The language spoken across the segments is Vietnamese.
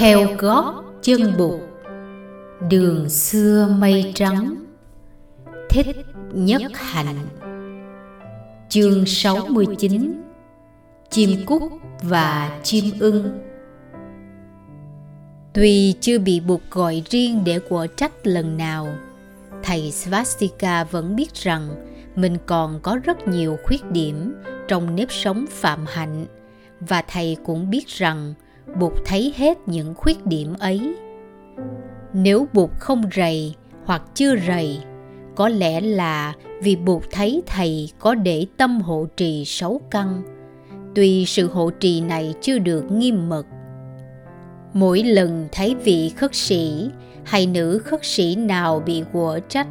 theo gót chân bụt đường xưa mây trắng. Thích nhất hạnh. Chương 69 chim cúc và chim ưng. Tuy chưa bị buộc gọi riêng để quở trách lần nào, thầy svastika vẫn biết rằng mình còn có rất nhiều khuyết điểm trong nếp sống phạm hạnh và thầy cũng biết rằng bụt thấy hết những khuyết điểm ấy. Nếu bụt không rầy hoặc chưa rầy, có lẽ là vì bụt thấy thầy có để tâm hộ trì sáu căn, tuy sự hộ trì này chưa được nghiêm mật. Mỗi lần thấy vị khất sĩ hay nữ khất sĩ nào bị quở trách,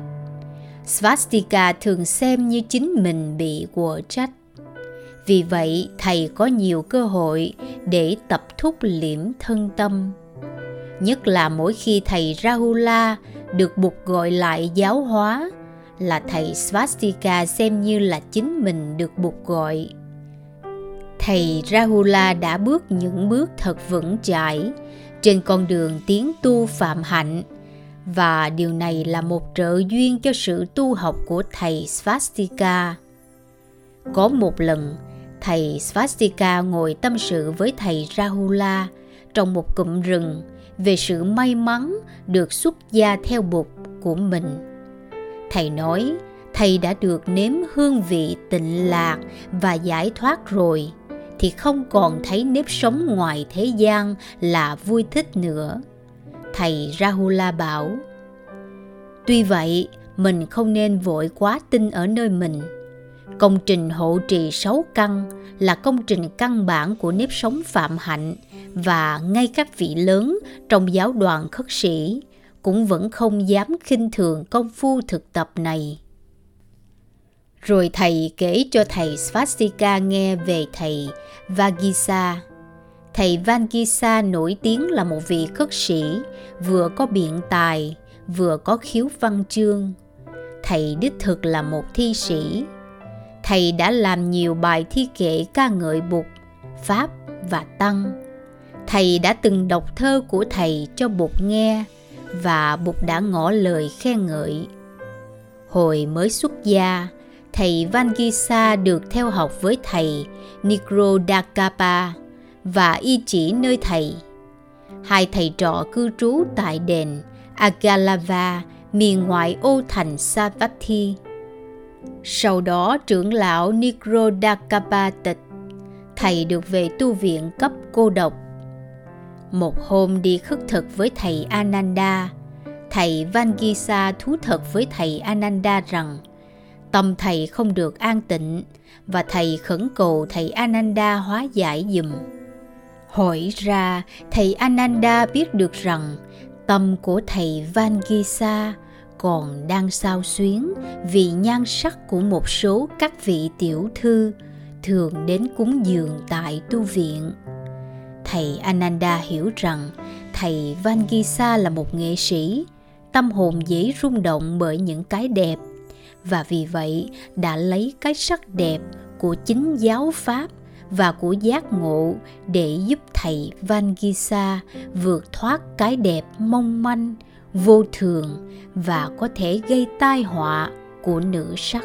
svastika thường xem như chính mình bị quở trách vì vậy thầy có nhiều cơ hội để tập thúc liễm thân tâm nhất là mỗi khi thầy rahula được buộc gọi lại giáo hóa là thầy Swastika xem như là chính mình được buộc gọi thầy rahula đã bước những bước thật vững chãi trên con đường tiến tu phạm hạnh và điều này là một trợ duyên cho sự tu học của thầy Svastika. Có một lần, thầy Svastika ngồi tâm sự với thầy Rahula trong một cụm rừng về sự may mắn được xuất gia theo bục của mình. Thầy nói, thầy đã được nếm hương vị tịnh lạc và giải thoát rồi thì không còn thấy nếp sống ngoài thế gian là vui thích nữa. Thầy Rahula bảo, Tuy vậy, mình không nên vội quá tin ở nơi mình. Công trình hộ trì sáu căn là công trình căn bản của nếp sống phạm hạnh và ngay các vị lớn trong giáo đoàn khất sĩ cũng vẫn không dám khinh thường công phu thực tập này. Rồi thầy kể cho thầy Svastika nghe về thầy Vagisa. Thầy Vangisa nổi tiếng là một vị khất sĩ, vừa có biện tài, vừa có khiếu văn chương. Thầy đích thực là một thi sĩ. Thầy đã làm nhiều bài thi kệ ca ngợi Bụt, Pháp và Tăng. Thầy đã từng đọc thơ của thầy cho Bụt nghe và Bụt đã ngỏ lời khen ngợi. Hồi mới xuất gia, thầy Vangisa được theo học với thầy Nikrodakapa và y chỉ nơi thầy. Hai thầy trò cư trú tại đền Agalava, miền ngoại ô thành Savatthi. Sau đó trưởng lão Nikrodakapa tịch, thầy được về tu viện cấp cô độc. Một hôm đi khất thực với thầy Ananda, thầy Vangisa thú thật với thầy Ananda rằng tâm thầy không được an tịnh và thầy khẩn cầu thầy Ananda hóa giải dùm. Hỏi ra, thầy Ananda biết được rằng tâm của thầy Vangisa còn đang sao xuyến vì nhan sắc của một số các vị tiểu thư thường đến cúng dường tại tu viện. Thầy Ananda hiểu rằng thầy Vangisa là một nghệ sĩ, tâm hồn dễ rung động bởi những cái đẹp và vì vậy đã lấy cái sắc đẹp của chính giáo pháp và của giác ngộ để giúp thầy Vangisa vượt thoát cái đẹp mong manh, vô thường và có thể gây tai họa của nữ sắc.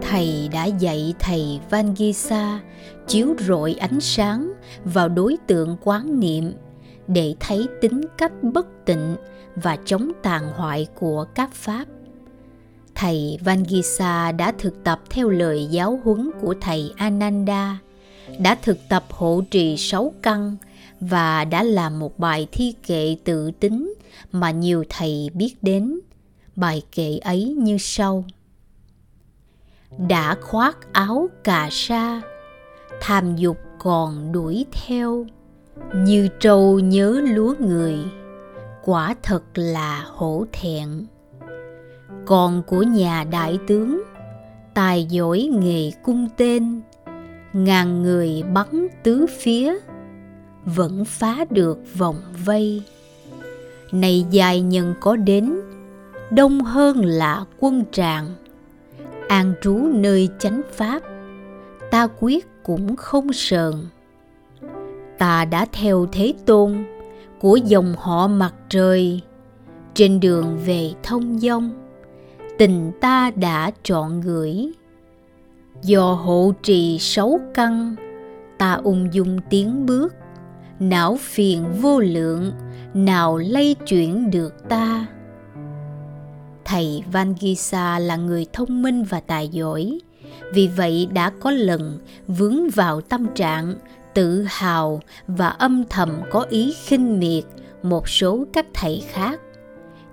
Thầy đã dạy thầy Vangisa chiếu rọi ánh sáng vào đối tượng quán niệm để thấy tính cách bất tịnh và chống tàn hoại của các pháp thầy Vangisa đã thực tập theo lời giáo huấn của thầy Ananda, đã thực tập hộ trì sáu căn và đã làm một bài thi kệ tự tính mà nhiều thầy biết đến. Bài kệ ấy như sau. Đã khoác áo cà sa, tham dục còn đuổi theo, như trâu nhớ lúa người, quả thật là hổ thẹn con của nhà đại tướng tài giỏi nghề cung tên ngàn người bắn tứ phía vẫn phá được vòng vây này dài nhân có đến, đông hơn là quân tràng. An trú nơi chánh pháp, ta quyết cũng không sờn. Ta đã theo thế tôn, của dòng họ mặt trời. Trên đường về thông dông tình ta đã chọn gửi do hộ trì sáu căn, ta ung dung tiến bước não phiền vô lượng, nào lay chuyển được ta? Thầy Vangisa là người thông minh và tài giỏi, vì vậy đã có lần vướng vào tâm trạng tự hào và âm thầm có ý khinh miệt một số các thầy khác.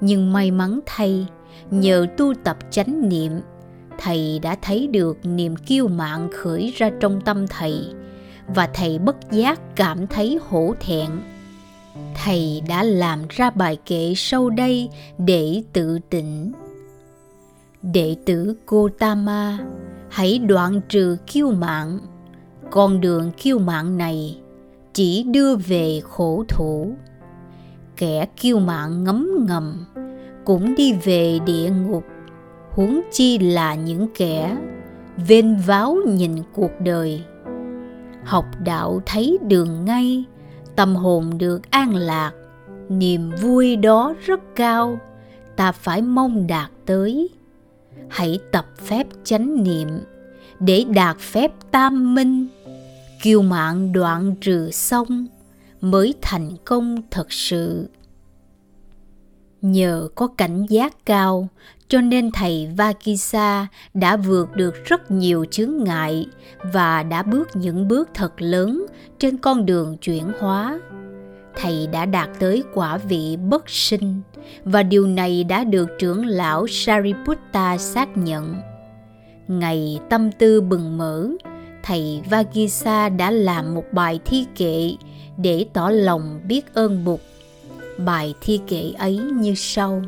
Nhưng may mắn thay, nhờ tu tập chánh niệm, thầy đã thấy được niềm kiêu mạn khởi ra trong tâm thầy và thầy bất giác cảm thấy hổ thẹn. Thầy đã làm ra bài kệ sau đây để tự tỉnh đệ tử Gotama, hãy đoạn trừ kiêu mạng con đường kiêu mạng này chỉ đưa về khổ thủ. Kẻ kiêu mạng ngấm ngầm cũng đi về địa ngục. Huống chi là những kẻ vên váo nhìn cuộc đời học đạo thấy đường ngay, tâm hồn được an lạc, niềm vui đó rất cao, ta phải mong đạt tới. Hãy tập phép chánh niệm, để đạt phép tam minh, kiêu mạng đoạn trừ xong mới thành công thật sự. Nhờ có cảnh giác cao cho nên thầy Vakisa đã vượt được rất nhiều chướng ngại và đã bước những bước thật lớn trên con đường chuyển hóa. Thầy đã đạt tới quả vị bất sinh và điều này đã được trưởng lão Sariputta xác nhận. Ngày tâm tư bừng mở, thầy Vagisa đã làm một bài thi kệ để tỏ lòng biết ơn Bụt. Bài thi kệ ấy như sau.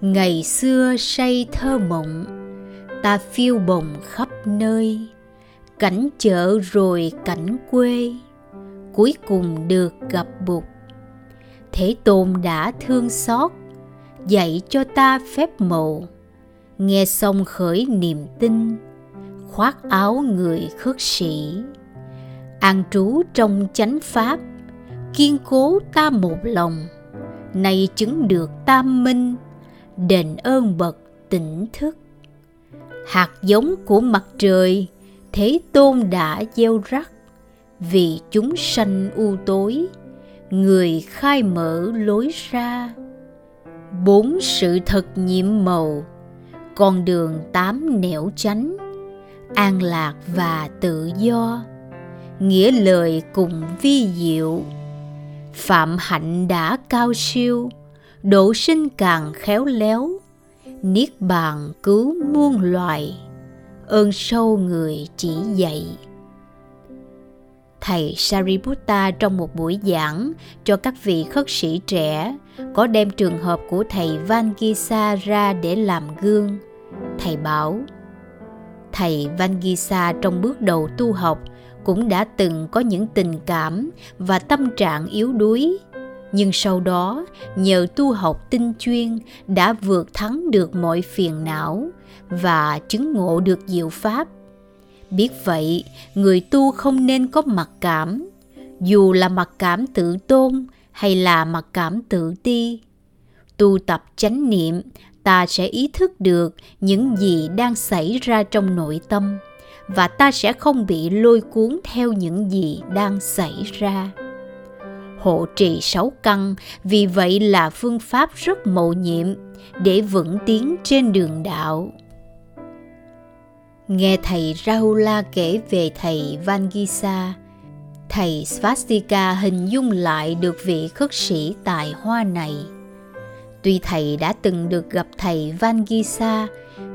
Ngày xưa say thơ mộng, ta phiêu bồng khắp nơi, cảnh chợ rồi cảnh quê, cuối cùng được gặp Bụt. Thế Tôn đã thương xót, dạy cho ta phép mầu nghe xong khởi niềm tin, khoác áo người khất sĩ, an trú trong chánh pháp, kiên cố ta một lòng, nay chứng được tam minh, đền ơn bậc tỉnh thức. Hạt giống của mặt trời, Thế Tôn đã gieo rắc, vì chúng sanh u tối, người khai mở lối ra. Bốn sự thật nhiệm màu, con đường tám nẻo chánh, an lạc và tự do, nghĩa lời cùng vi diệu. Phạm hạnh đã cao siêu, độ sinh càng khéo léo niết bàn cứu muôn loài ơn sâu người chỉ dạy thầy Sariputta trong một buổi giảng cho các vị khất sĩ trẻ có đem trường hợp của thầy Vangisa ra để làm gương. Thầy bảo, thầy Vangisa trong bước đầu tu học cũng đã từng có những tình cảm và tâm trạng yếu đuối nhưng sau đó, nhờ tu học tinh chuyên đã vượt thắng được mọi phiền não và chứng ngộ được diệu pháp. Biết vậy, người tu không nên có mặc cảm, dù là mặc cảm tự tôn hay là mặc cảm tự ti. Tu tập chánh niệm, ta sẽ ý thức được những gì đang xảy ra trong nội tâm và ta sẽ không bị lôi cuốn theo những gì đang xảy ra hộ trì sáu căn, vì vậy là phương pháp rất mậu nhiệm để vững tiến trên đường đạo. Nghe thầy Rahula kể về thầy Vangisa, thầy Svastika hình dung lại được vị khất sĩ tài hoa này. Tuy thầy đã từng được gặp thầy Vangisa,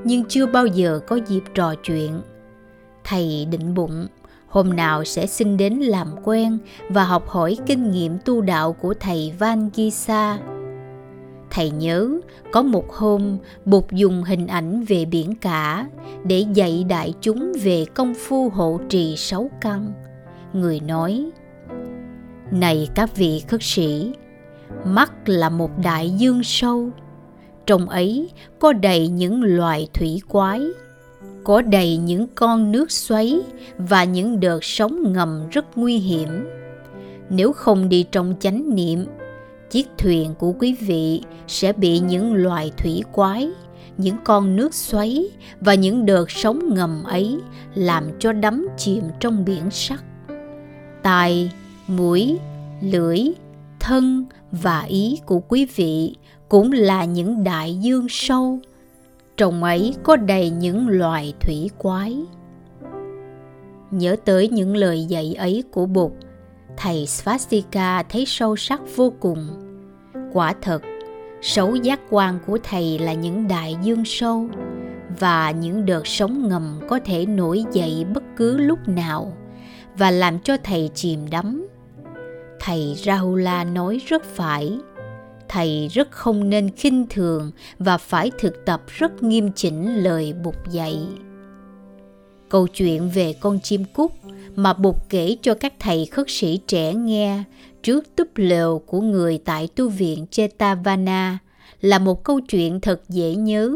nhưng chưa bao giờ có dịp trò chuyện. Thầy định bụng hôm nào sẽ xin đến làm quen và học hỏi kinh nghiệm tu đạo của thầy Van Gisa. Thầy nhớ có một hôm Bụt dùng hình ảnh về biển cả để dạy đại chúng về công phu hộ trì sáu căn. Người nói, Này các vị khất sĩ, mắt là một đại dương sâu, trong ấy có đầy những loài thủy quái, có đầy những con nước xoáy và những đợt sóng ngầm rất nguy hiểm. Nếu không đi trong chánh niệm, chiếc thuyền của quý vị sẽ bị những loài thủy quái, những con nước xoáy và những đợt sóng ngầm ấy làm cho đắm chìm trong biển sắc. Tai, mũi, lưỡi, thân và ý của quý vị cũng là những đại dương sâu trong ấy có đầy những loài thủy quái. Nhớ tới những lời dạy ấy của bụt, thầy svastika thấy sâu sắc vô cùng. Quả thật sáu giác quan của thầy là những đại dương sâu và những đợt sóng ngầm có thể nổi dậy bất cứ lúc nào và làm cho thầy chìm đắm. Thầy rahula nói rất phải thầy rất không nên khinh thường và phải thực tập rất nghiêm chỉnh lời Bụt dạy. Câu chuyện về con chim cút mà Bụt kể cho các thầy khất sĩ trẻ nghe trước túp lều của người tại tu viện Chetavana là một câu chuyện thật dễ nhớ.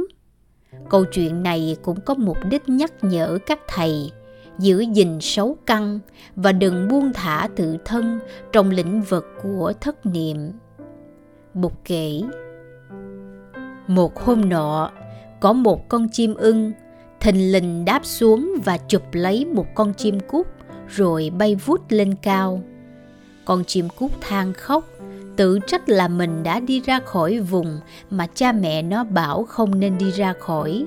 Câu chuyện này cũng có mục đích nhắc nhở các thầy giữ gìn xấu căn và đừng buông thả tự thân trong lĩnh vực của thất niệm Mục kể Một hôm nọ, có một con chim ưng thình lình đáp xuống và chụp lấy một con chim cút rồi bay vút lên cao. Con chim cút than khóc, tự trách là mình đã đi ra khỏi vùng mà cha mẹ nó bảo không nên đi ra khỏi,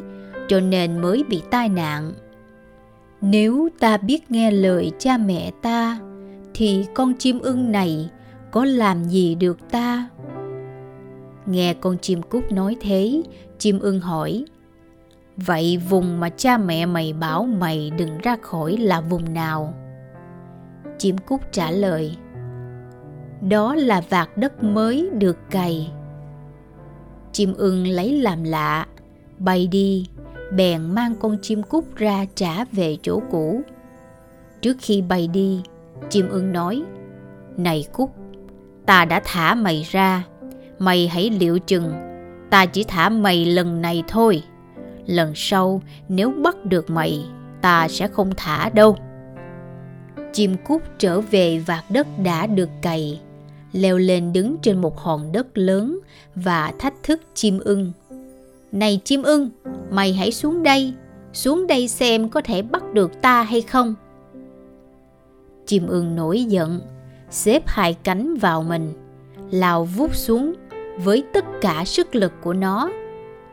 cho nên mới bị tai nạn. Nếu ta biết nghe lời cha mẹ ta, thì con chim ưng này có làm gì được ta? Nghe con chim cút nói thế, chim ưng hỏi, Vậy vùng mà cha mẹ mày bảo mày đừng ra khỏi là vùng nào? Chim cút trả lời, Đó là vạt đất mới được cày. Chim ưng lấy làm lạ, bay đi, bèn mang con chim cút ra trả về chỗ cũ. Trước khi bay đi, chim ưng nói, Này cút, ta đã thả mày ra mày hãy liệu chừng. Ta chỉ thả mày lần này thôi. Lần sau, nếu bắt được mày, ta sẽ không thả đâu. Chim cút trở về vạt đất đã được cày, leo lên đứng trên một hòn đất lớn và thách thức chim ưng. Này chim ưng, mày hãy xuống đây. Xuống đây xem có thể bắt được ta hay không. Chim ưng nổi giận, xếp hai cánh vào mình, lao vút xuống với tất cả sức lực của nó.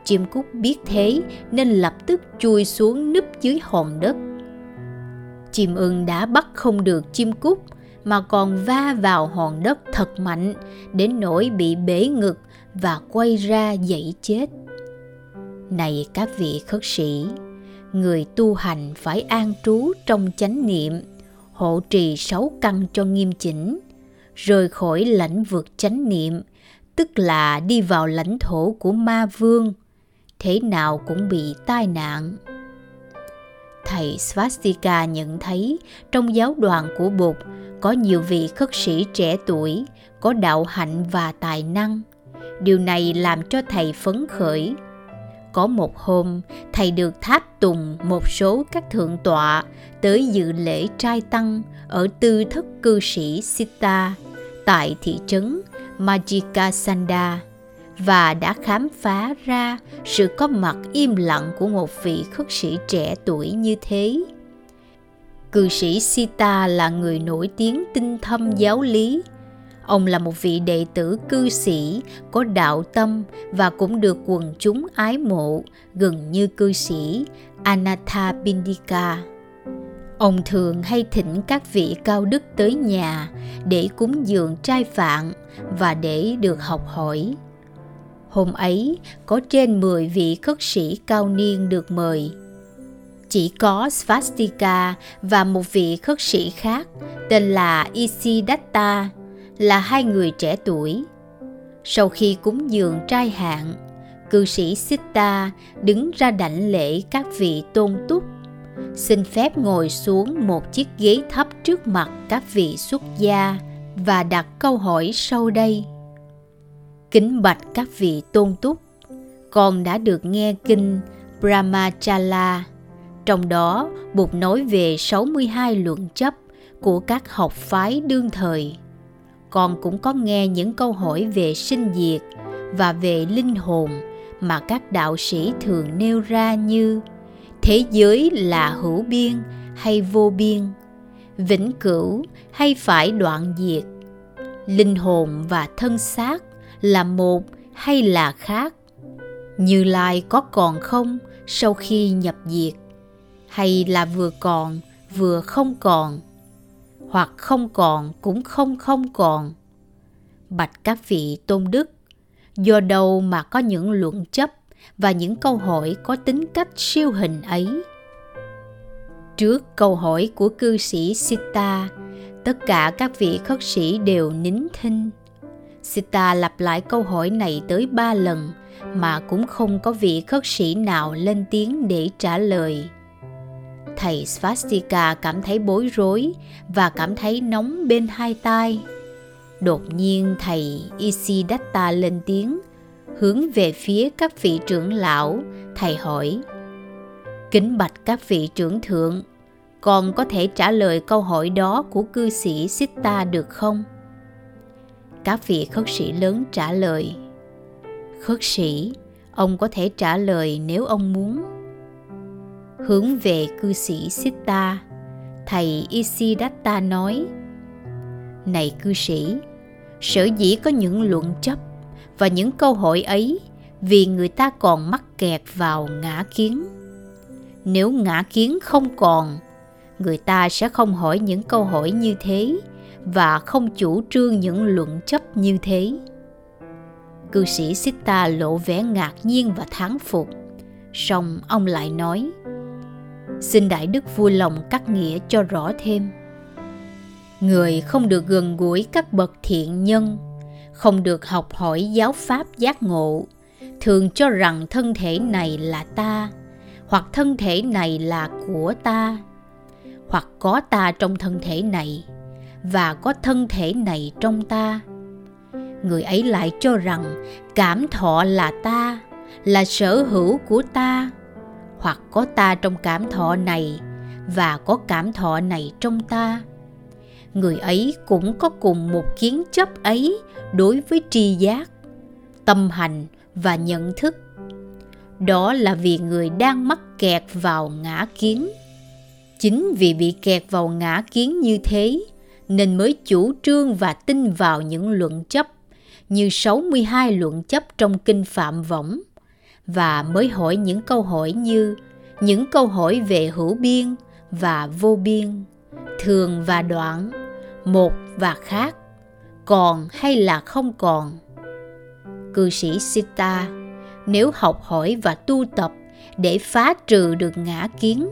Chim cút biết thế nên lập tức chui xuống núp dưới hòn đất. Chim ưng đã bắt không được chim cút, mà còn va vào hòn đất thật mạnh, đến nỗi bị bể ngực và quay ra dậy chết. Này các vị khất sĩ, người tu hành phải an trú trong chánh niệm, hộ trì sáu căn cho nghiêm chỉnh, rời khỏi lãnh vực chánh niệm tức là đi vào lãnh thổ của ma vương, thế nào cũng bị tai nạn. Thầy Svastika nhận thấy trong giáo đoàn của Bụt có nhiều vị khất sĩ trẻ tuổi, có đạo hạnh và tài năng. Điều này làm cho thầy phấn khởi. Có một hôm, thầy được tháp tùng một số các thượng tọa tới dự lễ trai tăng ở tư thất cư sĩ Sita tại thị trấn Majikasanda và đã khám phá ra sự có mặt im lặng của một vị khất sĩ trẻ tuổi như thế. Cư sĩ Sita là người nổi tiếng tinh thâm giáo lý. Ông là một vị đệ tử cư sĩ, có đạo tâm và cũng được quần chúng ái mộ, gần như cư sĩ Anatha Bindika. Ông thường hay thỉnh các vị cao đức tới nhà để cúng dường trai phạn và để được học hỏi. Hôm ấy có trên 10 vị khất sĩ cao niên được mời. Chỉ có Svastika và một vị khất sĩ khác tên là Isidatta là hai người trẻ tuổi. Sau khi cúng dường trai hạng, cư sĩ Sitta đứng ra đảnh lễ các vị tôn túc xin phép ngồi xuống một chiếc ghế thấp trước mặt các vị xuất gia và đặt câu hỏi sau đây kính bạch các vị tôn túc con đã được nghe kinh brahmachala Trong đó, Bụt nói về 62 luận chấp của các học phái đương thời. Con cũng có nghe những câu hỏi về sinh diệt và về linh hồn mà các đạo sĩ thường nêu ra như thế giới là hữu biên hay vô biên, vĩnh cửu hay phải đoạn diệt, linh hồn và thân xác là một hay là khác, như lai có còn không sau khi nhập diệt, hay là vừa còn vừa không còn, hoặc không còn cũng không không còn? Bạch các vị tôn đức, do đâu mà có những luận chấp và những câu hỏi có tính cách siêu hình ấy. Trước câu hỏi của cư sĩ sita, tất cả các vị khất sĩ đều nín thinh. Sita lặp lại câu hỏi này tới ba lần mà cũng không có vị khất sĩ nào lên tiếng để trả lời. Thầy svastika cảm thấy bối rối và cảm thấy nóng bên hai tai. Đột nhiên thầy isidatta lên tiếng hướng về phía các vị trưởng lão thầy hỏi kính bạch các vị trưởng thượng con có thể trả lời câu hỏi đó của cư sĩ Sita được không? Các vị khất sĩ lớn trả lời Khất sĩ, ông có thể trả lời nếu ông muốn. Hướng về cư sĩ Sita, thầy Isidatta nói Này cư sĩ, sở dĩ có những luận chấp và những câu hỏi ấy vì người ta còn mắc kẹt vào ngã kiến. Nếu ngã kiến không còn, người ta sẽ không hỏi những câu hỏi như thế và không chủ trương những luận chấp như thế. Cư sĩ Sita lộ vẻ ngạc nhiên và thán phục. Song ông lại nói, Xin Đại Đức vui lòng cắt nghĩa cho rõ thêm. Người không được gần gũi các bậc thiện nhân, không được học hỏi giáo pháp giác ngộ, thường cho rằng thân thể này là ta, hoặc thân thể này là của ta, hoặc có ta trong thân thể này, và có thân thể này trong ta. Người ấy lại cho rằng cảm thọ là ta là sở hữu của ta hoặc có ta trong cảm thọ này và có cảm thọ này trong ta người ấy cũng có cùng một kiến chấp ấy đối với tri giác tâm hành và nhận thức. Đó là vì người đang mắc kẹt vào ngã kiến. Chính vì bị kẹt vào ngã kiến như thế nên mới chủ trương và tin vào những luận chấp như 62 luận chấp trong kinh Phạm Võng và mới hỏi những câu hỏi như những câu hỏi về hữu biên và vô biên, thường và đoạn, một và khác, còn hay là không còn. Cư sĩ Sita nếu học hỏi và tu tập để phá trừ được ngã kiến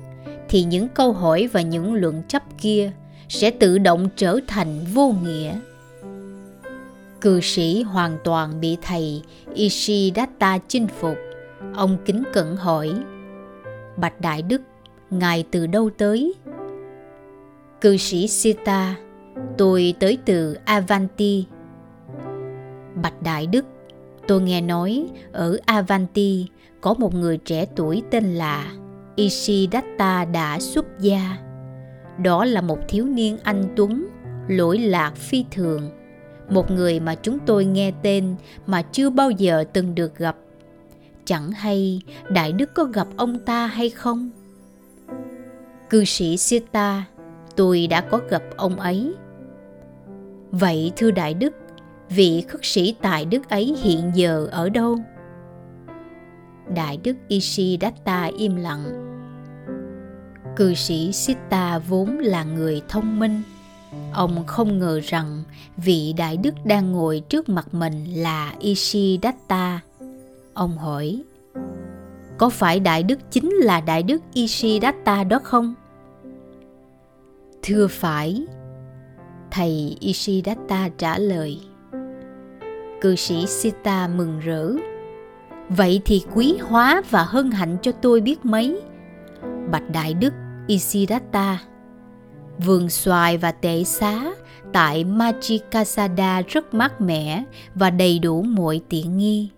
thì những câu hỏi và những luận chấp kia sẽ tự động trở thành vô nghĩa Cư sĩ hoàn toàn bị thầy Ishidatta chinh phục. Ông kính cẩn hỏi, Bạch Đại Đức, Ngài từ đâu tới? Cư sĩ Sita, tôi tới từ Avanti. Bạch Đại Đức, tôi nghe nói ở Avanti có một người trẻ tuổi tên là Ishidatta đã xuất gia. Đó là một thiếu niên anh tuấn, lỗi lạc phi thường một người mà chúng tôi nghe tên mà chưa bao giờ từng được gặp chẳng hay đại đức có gặp ông ta hay không cư sĩ sita tôi đã có gặp ông ấy vậy thưa đại đức vị khất sĩ tài đức ấy hiện giờ ở đâu đại đức ishidatta im lặng cư sĩ sita vốn là người thông minh Ông không ngờ rằng vị đại đức đang ngồi trước mặt mình là Ishidatta. Ông hỏi, có phải đại đức chính là đại đức Ishidatta đó không? Thưa phải, thầy Ishidatta trả lời. Cư sĩ Sita mừng rỡ. Vậy thì quý hóa và hân hạnh cho tôi biết mấy. Bạch Đại Đức Isidatta Vườn xoài và tệ xá tại Machikasada rất mát mẻ và đầy đủ mọi tiện nghi.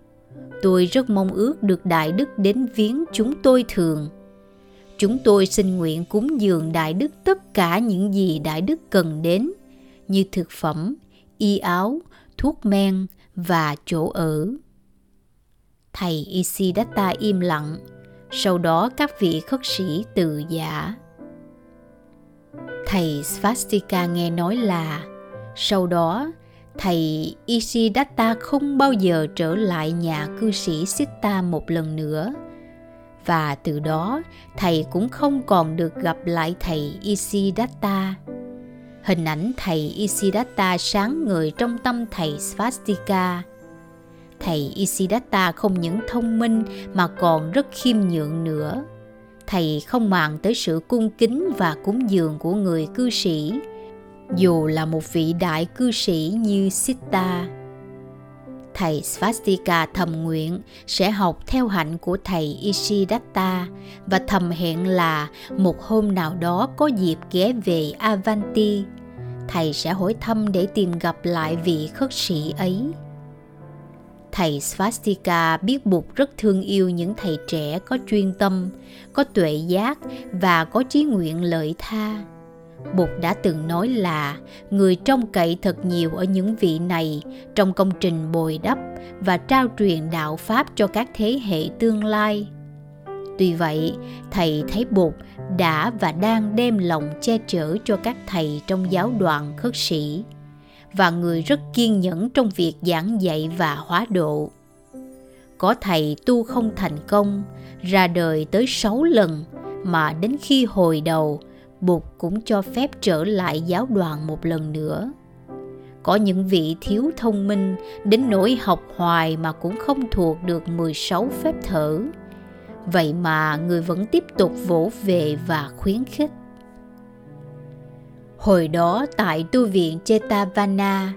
Tôi rất mong ước được Đại Đức đến viếng chúng tôi thường. Chúng tôi xin nguyện cúng dường Đại Đức tất cả những gì Đại Đức cần đến, như thực phẩm, y áo, thuốc men và chỗ ở. Thầy Isidatta im lặng, sau đó các vị khất sĩ từ giả. Thầy Svastika nghe nói là sau đó thầy Isidatta không bao giờ trở lại nhà cư sĩ Sitta một lần nữa và từ đó thầy cũng không còn được gặp lại thầy Isidatta. Hình ảnh thầy Isidatta sáng người trong tâm thầy Svastika. Thầy Isidatta không những thông minh mà còn rất khiêm nhượng nữa. Thầy không màng tới sự cung kính và cúng dường của người cư sĩ, dù là một vị đại cư sĩ như Siddha thầy Svastika thầm nguyện sẽ học theo hạnh của thầy Ishidatta và thầm hẹn là một hôm nào đó có dịp ghé về Avanti, thầy sẽ hỏi thăm để tìm gặp lại vị khất sĩ ấy. Thầy Svastika biết Bụt rất thương yêu những thầy trẻ có chuyên tâm, có tuệ giác và có chí nguyện lợi tha Bụt đã từng nói là người trông cậy thật nhiều ở những vị này trong công trình bồi đắp và trao truyền đạo Pháp cho các thế hệ tương lai. Tuy vậy, thầy thấy Bụt đã và đang đem lòng che chở cho các thầy trong giáo đoàn khất sĩ và người rất kiên nhẫn trong việc giảng dạy và hóa độ. Có thầy tu không thành công, ra đời tới sáu lần mà đến khi hồi đầu Bụt cũng cho phép trở lại giáo đoàn một lần nữa. Có những vị thiếu thông minh, đến nỗi học hoài mà cũng không thuộc được 16 phép thở. Vậy mà người vẫn tiếp tục vỗ về và khuyến khích. Hồi đó tại tu viện Chetavana,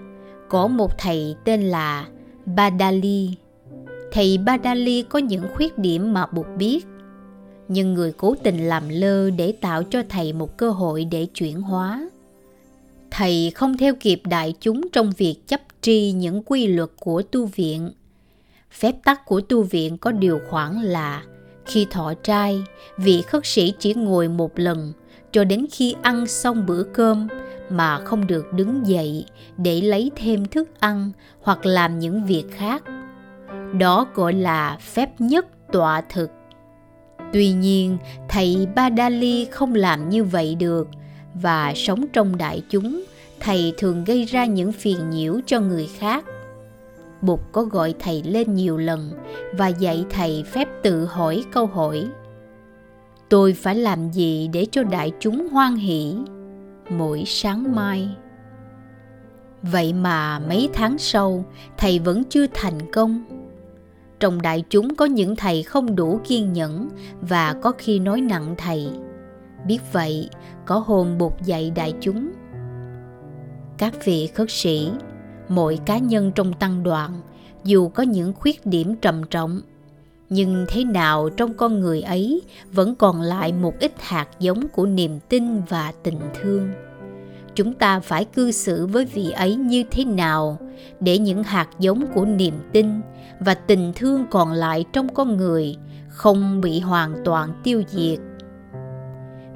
có một thầy tên là Badali. Thầy Badali có những khuyết điểm mà Bụt biết nhưng người cố tình làm lơ để tạo cho thầy một cơ hội để chuyển hóa. Thầy không theo kịp đại chúng trong việc chấp tri những quy luật của tu viện. Phép tắc của tu viện có điều khoản là, khi thọ trai, vị khất sĩ chỉ ngồi một lần, cho đến khi ăn xong bữa cơm mà không được đứng dậy để lấy thêm thức ăn hoặc làm những việc khác. Đó gọi là phép nhất tọa thực. Tuy nhiên, thầy Badali không làm như vậy được và sống trong đại chúng, thầy thường gây ra những phiền nhiễu cho người khác. Bụt có gọi thầy lên nhiều lần và dạy thầy phép tự hỏi câu hỏi. Tôi phải làm gì để cho đại chúng hoan hỷ? Mỗi sáng mai. Vậy mà mấy tháng sau, thầy vẫn chưa thành công trong đại chúng có những thầy không đủ kiên nhẫn và có khi nói nặng thầy. Biết vậy, có hôm bột dạy đại chúng. Các vị khất sĩ mỗi cá nhân trong tăng đoàn, dù có những khuyết điểm trầm trọng, nhưng thế nào trong con người ấy vẫn còn lại một ít hạt giống của niềm tin và tình thương chúng ta phải cư xử với vị ấy như thế nào, để những hạt giống của niềm tin và tình thương còn lại trong con người không bị hoàn toàn tiêu diệt.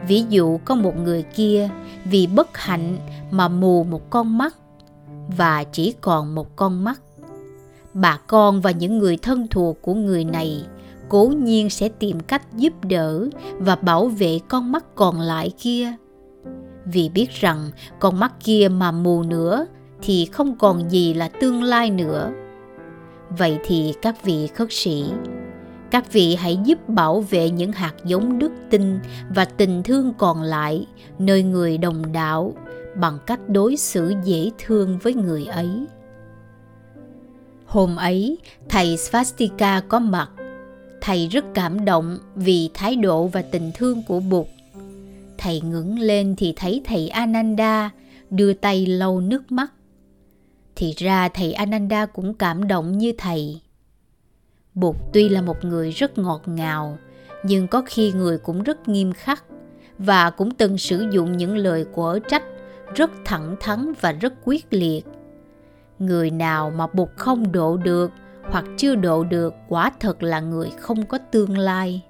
Ví dụ, có một người kia vì bất hạnh mà mù một con mắt và chỉ còn một con mắt. Bà con và những người thân thuộc của người này cố nhiên sẽ tìm cách giúp đỡ và bảo vệ con mắt còn lại kia vì biết rằng con mắt kia mà mù nữa thì không còn gì là tương lai nữa. Vậy thì các vị khất sĩ, các vị hãy giúp bảo vệ những hạt giống đức tin và tình thương còn lại nơi người đồng đạo bằng cách đối xử dễ thương với người ấy. Hôm ấy, thầy svastika có mặt. Thầy rất cảm động vì thái độ và tình thương của bụt thầy ngẩng lên thì thấy thầy ananda đưa tay lau nước mắt thì ra thầy Ananda cũng cảm động như thầy. Bụt tuy là một người rất ngọt ngào, nhưng có khi người cũng rất nghiêm khắc và cũng từng sử dụng những lời quở trách rất thẳng thắn và rất quyết liệt. Người nào mà Bụt không độ được hoặc chưa độ được quả thật là người không có tương lai.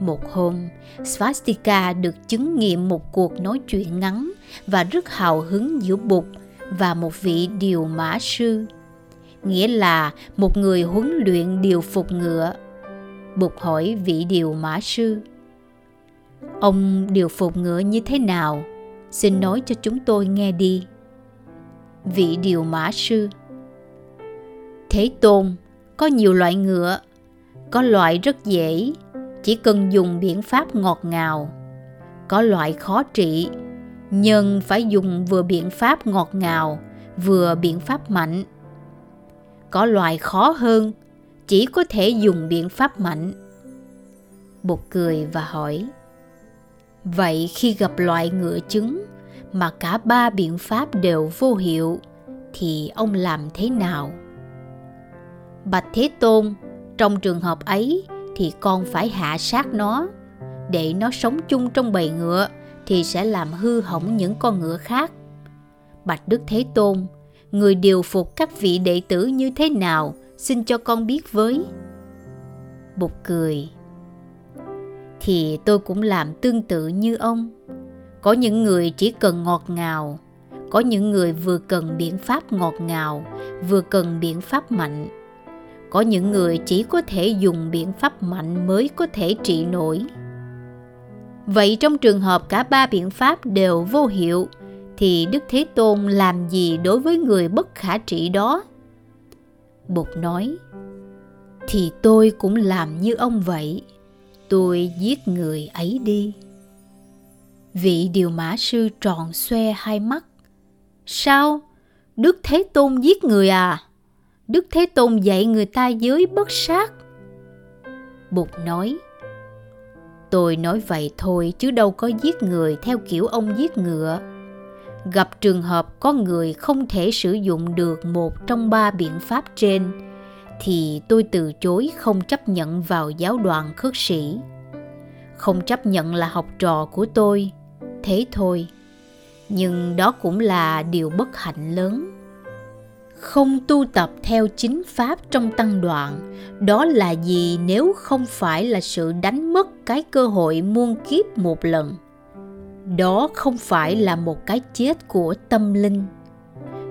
Một hôm, Svastika được chứng nghiệm một cuộc nói chuyện ngắn và rất hào hứng giữa Bụt và một vị điều mã sư, nghĩa là một người huấn luyện điều phục ngựa. Bụt hỏi vị điều mã sư, Ông điều phục ngựa như thế nào? Xin nói cho chúng tôi nghe đi. Vị điều mã sư Thế Tôn, có nhiều loại ngựa, có loại rất dễ, chỉ cần dùng biện pháp ngọt ngào. Có loại khó trị, nhưng phải dùng vừa biện pháp ngọt ngào, vừa biện pháp mạnh. Có loại khó hơn, chỉ có thể dùng biện pháp mạnh. bột cười và hỏi, Vậy khi gặp loại ngựa trứng mà cả ba biện pháp đều vô hiệu, thì ông làm thế nào? Bạch Thế Tôn, trong trường hợp ấy thì con phải hạ sát nó. Để nó sống chung trong bầy ngựa thì sẽ làm hư hỏng những con ngựa khác. Bạch Đức Thế Tôn, người điều phục các vị đệ tử như thế nào, xin cho con biết với. Bụt cười. Thì tôi cũng làm tương tự như ông. Có những người chỉ cần ngọt ngào, có những người vừa cần biện pháp ngọt ngào, vừa cần biện pháp mạnh có những người chỉ có thể dùng biện pháp mạnh mới có thể trị nổi. Vậy trong trường hợp cả ba biện pháp đều vô hiệu, thì đức thế tôn làm gì đối với người bất khả trị đó? Bụt nói, thì tôi cũng làm như ông vậy, tôi giết người ấy đi. Vị điều mã sư tròn xoe hai mắt, sao? Đức thế tôn giết người à? Đức Thế Tôn dạy người ta giới bất sát. Bụt nói, Tôi nói vậy thôi chứ đâu có giết người theo kiểu ông giết ngựa. Gặp trường hợp có người không thể sử dụng được một trong ba biện pháp trên, thì tôi từ chối không chấp nhận vào giáo đoàn khất sĩ. Không chấp nhận là học trò của tôi, thế thôi. Nhưng đó cũng là điều bất hạnh lớn không tu tập theo chính pháp trong tăng đoạn. Đó là gì nếu không phải là sự đánh mất cái cơ hội muôn kiếp một lần? Đó không phải là một cái chết của tâm linh.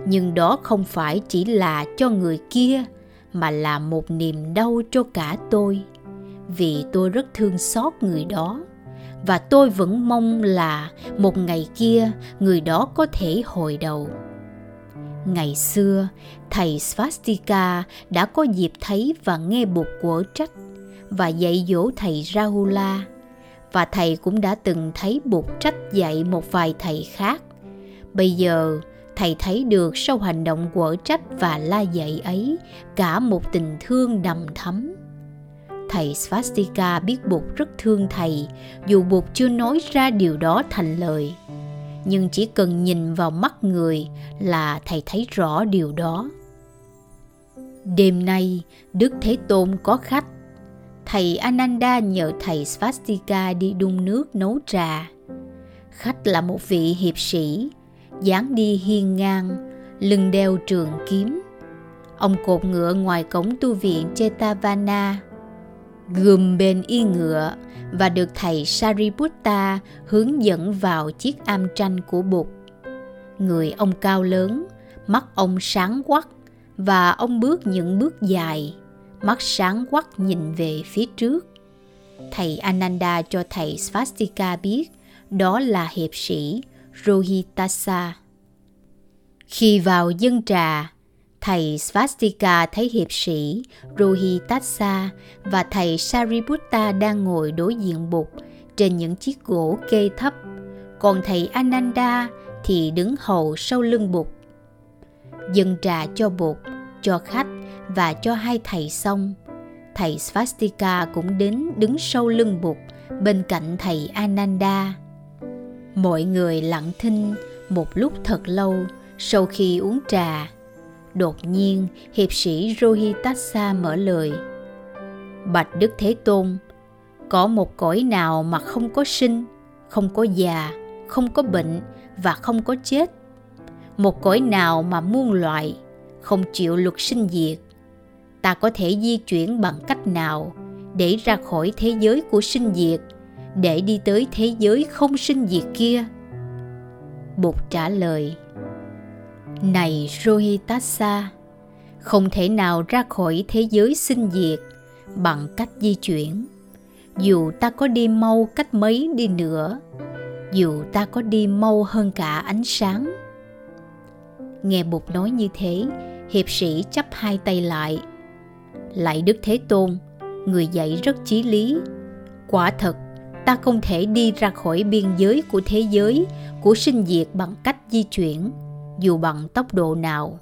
Nhưng đó không phải chỉ là cho người kia, mà là một niềm đau cho cả tôi. Vì tôi rất thương xót người đó. Và tôi vẫn mong là một ngày kia người đó có thể hồi đầu. Ngày xưa, thầy Svastika đã có dịp thấy và nghe Bụt quở trách và dạy dỗ thầy Rahula và thầy cũng đã từng thấy Bụt trách dạy một vài thầy khác. Bây giờ, thầy thấy được sau hành động quở trách và la dạy ấy cả một tình thương đầm thắm. Thầy Svastika biết Bụt rất thương thầy, dù Bụt chưa nói ra điều đó thành lời nhưng chỉ cần nhìn vào mắt người là thầy thấy rõ điều đó. Đêm nay, đức thế tôn có khách. Thầy ananda nhờ thầy svastika đi đun nước nấu trà. Khách là một vị hiệp sĩ, dáng đi hiên ngang, lưng đeo trường kiếm. Ông cột ngựa ngoài cổng tu viện chetavana gườm bên y ngựa và được thầy Sariputta hướng dẫn vào chiếc am tranh của Bụt. Người ông cao lớn, mắt ông sáng quắc và ông bước những bước dài, mắt sáng quắc nhìn về phía trước. Thầy Ananda cho thầy Svastika biết đó là hiệp sĩ Rohitasa. Khi vào dân trà, thầy Svastika thấy hiệp sĩ Rohitatsa và thầy Sariputta đang ngồi đối diện Bụt trên những chiếc gỗ kê thấp, còn thầy Ananda thì đứng hầu sau lưng Bụt. Dân trà cho Bụt, cho khách và cho hai thầy xong, thầy Svastika cũng đến đứng sau lưng Bụt bên cạnh thầy Ananda. Mọi người lặng thinh một lúc thật lâu sau khi uống trà Đột nhiên, hiệp sĩ Rohitasa mở lời. Bạch Đức Thế Tôn, có một cõi nào mà không có sinh, không có già, không có bệnh và không có chết? Một cõi nào mà muôn loại, không chịu luật sinh diệt? Ta có thể di chuyển bằng cách nào để ra khỏi thế giới của sinh diệt để đi tới thế giới không sinh diệt kia bụt trả lời này rohitasa, không thể nào ra khỏi thế giới sinh diệt bằng cách di chuyển. Dù ta có đi mau cách mấy đi nữa, dù ta có đi mau hơn cả ánh sáng. Nghe bụt nói như thế, hiệp sĩ chắp hai tay lại. Lại đức thế tôn, người dạy rất chí lý. Quả thật, ta không thể đi ra khỏi biên giới của thế giới, của sinh diệt bằng cách di chuyển dù bằng tốc độ nào.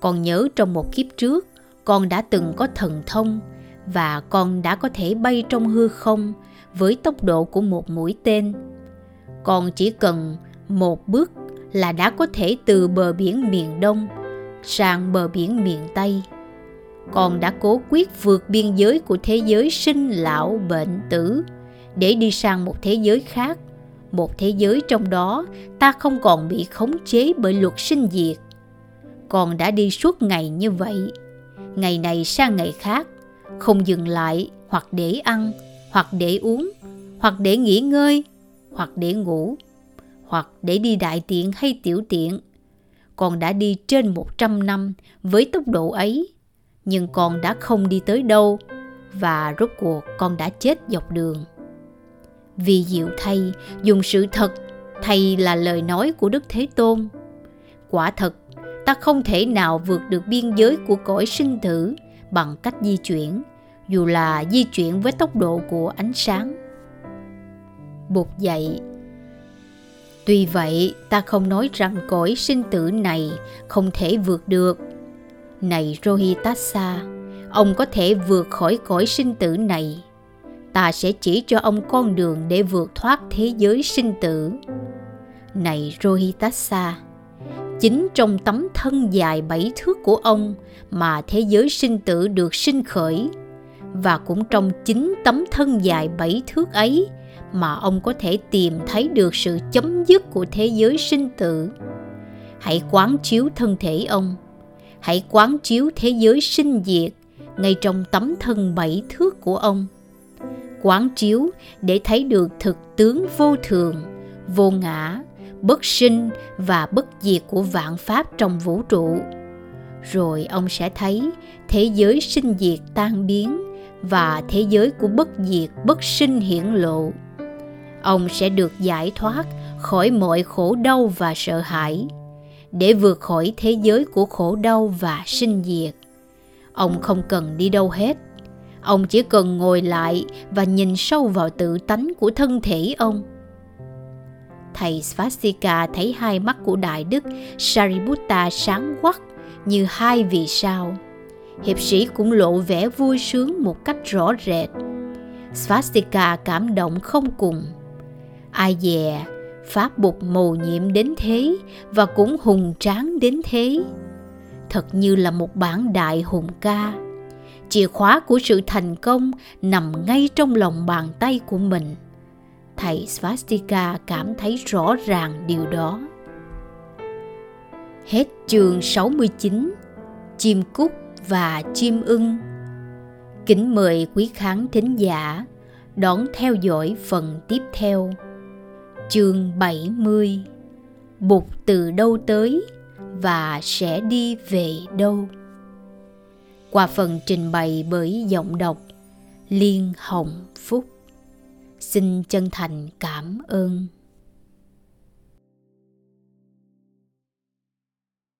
Còn nhớ trong một kiếp trước, con đã từng có thần thông và con đã có thể bay trong hư không với tốc độ của một mũi tên. Con chỉ cần một bước là đã có thể từ bờ biển miền đông sang bờ biển miền tây. Con đã cố quyết vượt biên giới của thế giới sinh, lão, bệnh, tử để đi sang một thế giới khác một thế giới trong đó, ta không còn bị khống chế bởi luật sinh diệt. Con đã đi suốt ngày như vậy, ngày này sang ngày khác, không dừng lại hoặc để ăn, hoặc để uống, hoặc để nghỉ ngơi, hoặc để ngủ, hoặc để đi đại tiện hay tiểu tiện. Con đã đi trên 100 năm với tốc độ ấy, nhưng con đã không đi tới đâu và rốt cuộc con đã chết dọc đường vì diệu thay, dùng sự thật thay là lời nói của đức thế tôn. Quả thật, ta không thể nào vượt được biên giới của cõi sinh tử bằng cách di chuyển, dù là di chuyển với tốc độ của ánh sáng. Bụt dạy, tuy vậy, ta không nói rằng cõi sinh tử này không thể vượt được. Này rohitasa, ông có thể vượt khỏi cõi sinh tử này ta sẽ chỉ cho ông con đường để vượt thoát thế giới sinh tử. Này rohitasa, chính trong tấm thân dài bảy thước của ông mà thế giới sinh tử được sinh khởi, và cũng trong chính tấm thân dài bảy thước ấy mà ông có thể tìm thấy được sự chấm dứt của thế giới sinh tử. Hãy quán chiếu thân thể ông, hãy quán chiếu thế giới sinh diệt ngay trong tấm thân bảy thước của ông quán chiếu để thấy được thực tướng vô thường, vô ngã, bất sinh và bất diệt của vạn pháp trong vũ trụ. Rồi ông sẽ thấy thế giới sinh diệt tan biến và thế giới của bất diệt, bất sinh hiển lộ. Ông sẽ được giải thoát khỏi mọi khổ đau và sợ hãi, để vượt khỏi thế giới của khổ đau và sinh diệt. Ông không cần đi đâu hết ông chỉ cần ngồi lại và nhìn sâu vào tự tánh của thân thể ông thầy Svastika thấy hai mắt của đại đức Sariputta sáng quắc như hai vì sao. Hiệp sĩ cũng lộ vẻ vui sướng một cách rõ rệt. Svastika cảm động không cùng. Ai dè, pháp bục mầu nhiệm đến thế và cũng hùng tráng đến thế. Thật như là một bản đại hùng ca. Chìa khóa của sự thành công nằm ngay trong lòng bàn tay của mình thầy Svastika cảm thấy rõ ràng điều đó. Hết chương 69 Chim cúc và chim ưng Kính mời quý khán thính giả đón theo dõi phần tiếp theo. Chương 70 Bụt từ đâu tới và sẽ đi về đâu? Qua phần trình bày bởi giọng đọc Liên Hồng Phúc. Xin chân thành cảm ơn.